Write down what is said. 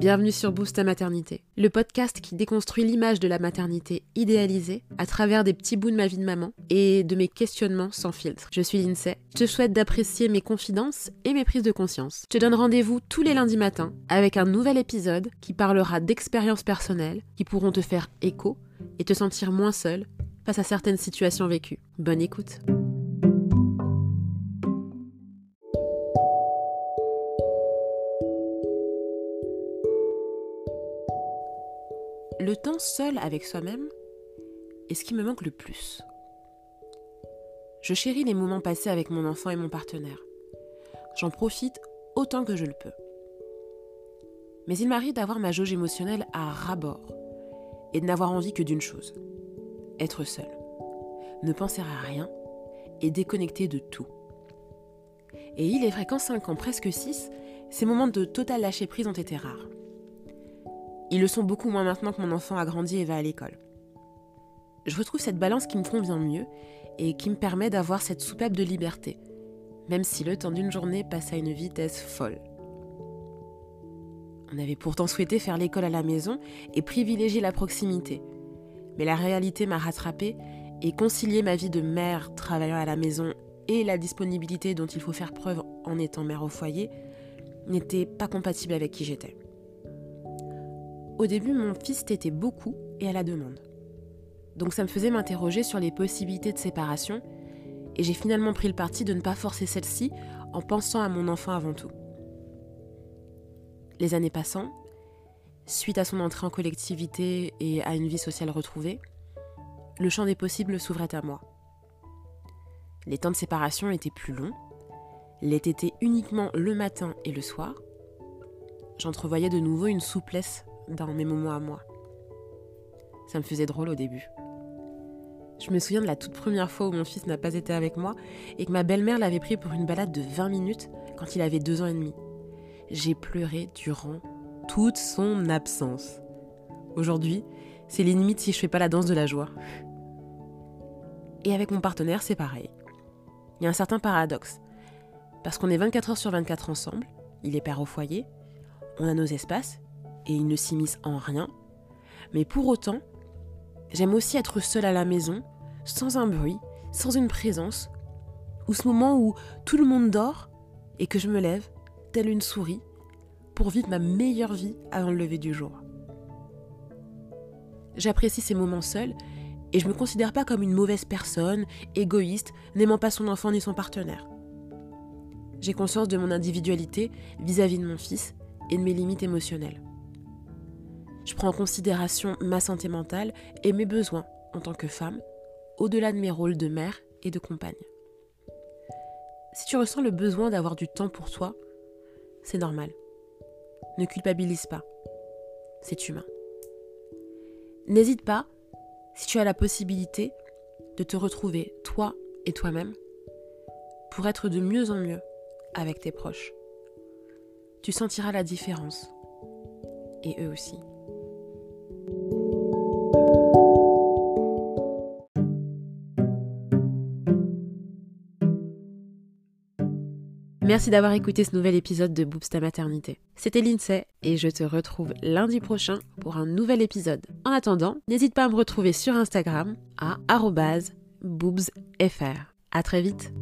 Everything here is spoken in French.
Bienvenue sur Boost ta maternité, le podcast qui déconstruit l'image de la maternité idéalisée à travers des petits bouts de ma vie de maman et de mes questionnements sans filtre. Je suis Lindsay, je te souhaite d'apprécier mes confidences et mes prises de conscience. Je te donne rendez-vous tous les lundis matins avec un nouvel épisode qui parlera d'expériences personnelles qui pourront te faire écho et te sentir moins seul face à certaines situations vécues. Bonne écoute. Le temps seul avec soi-même est ce qui me manque le plus. Je chéris les moments passés avec mon enfant et mon partenaire. J'en profite autant que je le peux. Mais il m'arrive d'avoir ma jauge émotionnelle à ras-bord et de n'avoir envie que d'une chose être seul, ne penser à rien et déconnecter de tout. Et il est vrai qu'en 5 ans, presque 6, ces moments de total lâcher prise ont été rares. Ils le sont beaucoup moins maintenant que mon enfant a grandi et va à l'école. Je retrouve cette balance qui me convient mieux et qui me permet d'avoir cette soupape de liberté, même si le temps d'une journée passe à une vitesse folle. On avait pourtant souhaité faire l'école à la maison et privilégier la proximité. Mais la réalité m'a rattrapée et concilier ma vie de mère travaillant à la maison et la disponibilité dont il faut faire preuve en étant mère au foyer n'était pas compatible avec qui j'étais. Au début, mon fils t'était beaucoup et à la demande. Donc ça me faisait m'interroger sur les possibilités de séparation, et j'ai finalement pris le parti de ne pas forcer celle-ci en pensant à mon enfant avant tout. Les années passant, suite à son entrée en collectivité et à une vie sociale retrouvée, le champ des possibles s'ouvrait à moi. Les temps de séparation étaient plus longs, l'étaient uniquement le matin et le soir. J'entrevoyais de nouveau une souplesse dans mes moments à moi. Ça me faisait drôle au début. Je me souviens de la toute première fois où mon fils n'a pas été avec moi et que ma belle-mère l'avait pris pour une balade de 20 minutes quand il avait deux ans et demi. J'ai pleuré durant toute son absence. Aujourd'hui, c'est les limites si je fais pas la danse de la joie. Et avec mon partenaire, c'est pareil. Il y a un certain paradoxe. Parce qu'on est 24 heures sur 24 ensemble, il est père au foyer, on a nos espaces, et il ne s'immisce en rien. Mais pour autant, j'aime aussi être seule à la maison, sans un bruit, sans une présence, ou ce moment où tout le monde dort et que je me lève, telle une souris, pour vivre ma meilleure vie avant le lever du jour. J'apprécie ces moments seuls et je me considère pas comme une mauvaise personne, égoïste, n'aimant pas son enfant ni son partenaire. J'ai conscience de mon individualité vis à -vis de mon fils et de mes limites émotionnelles. Je prends en considération ma santé mentale et mes besoins en tant que femme, au-delà de mes rôles de mère et de compagne. Si tu ressens le besoin d'avoir du temps pour toi, c'est normal. Ne culpabilise pas. C'est humain. N'hésite pas, si tu as la possibilité, de te retrouver toi et toi-même pour être de mieux en mieux avec tes proches. Tu sentiras la différence. Et eux aussi. Merci d'avoir écouté ce nouvel épisode de Boobs ta maternité. C'était Lindsay et je te retrouve lundi prochain pour un nouvel épisode. En attendant, n'hésite pas à me retrouver sur Instagram à boobsfr. À très vite.